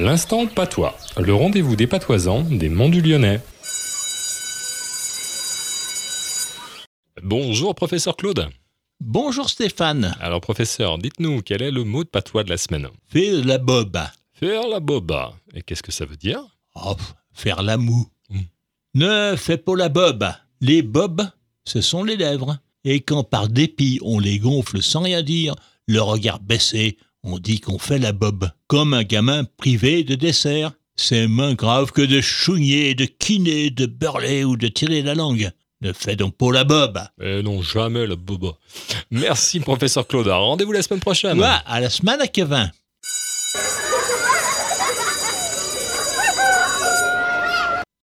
L'instant patois, le rendez-vous des patoisans des Monts du Lyonnais. Bonjour professeur Claude. Bonjour Stéphane. Alors professeur, dites-nous quel est le mot de patois de la semaine? Fais la bobe. Faire la boba. Et qu'est-ce que ça veut dire? Oh, faire la moue. Mm. Ne fais pas la bobe. Les bobs, ce sont les lèvres. Et quand par dépit on les gonfle sans rien dire, le regard baissé, on dit qu'on fait la bob, comme un gamin privé de dessert. C'est moins grave que de chouigner, de quiner, de burler ou de tirer la langue. Ne fais donc pas la bob. Eh non, jamais la boba. Merci, professeur Claude. Rendez-vous la semaine prochaine. Ouais, à la semaine à Kevin.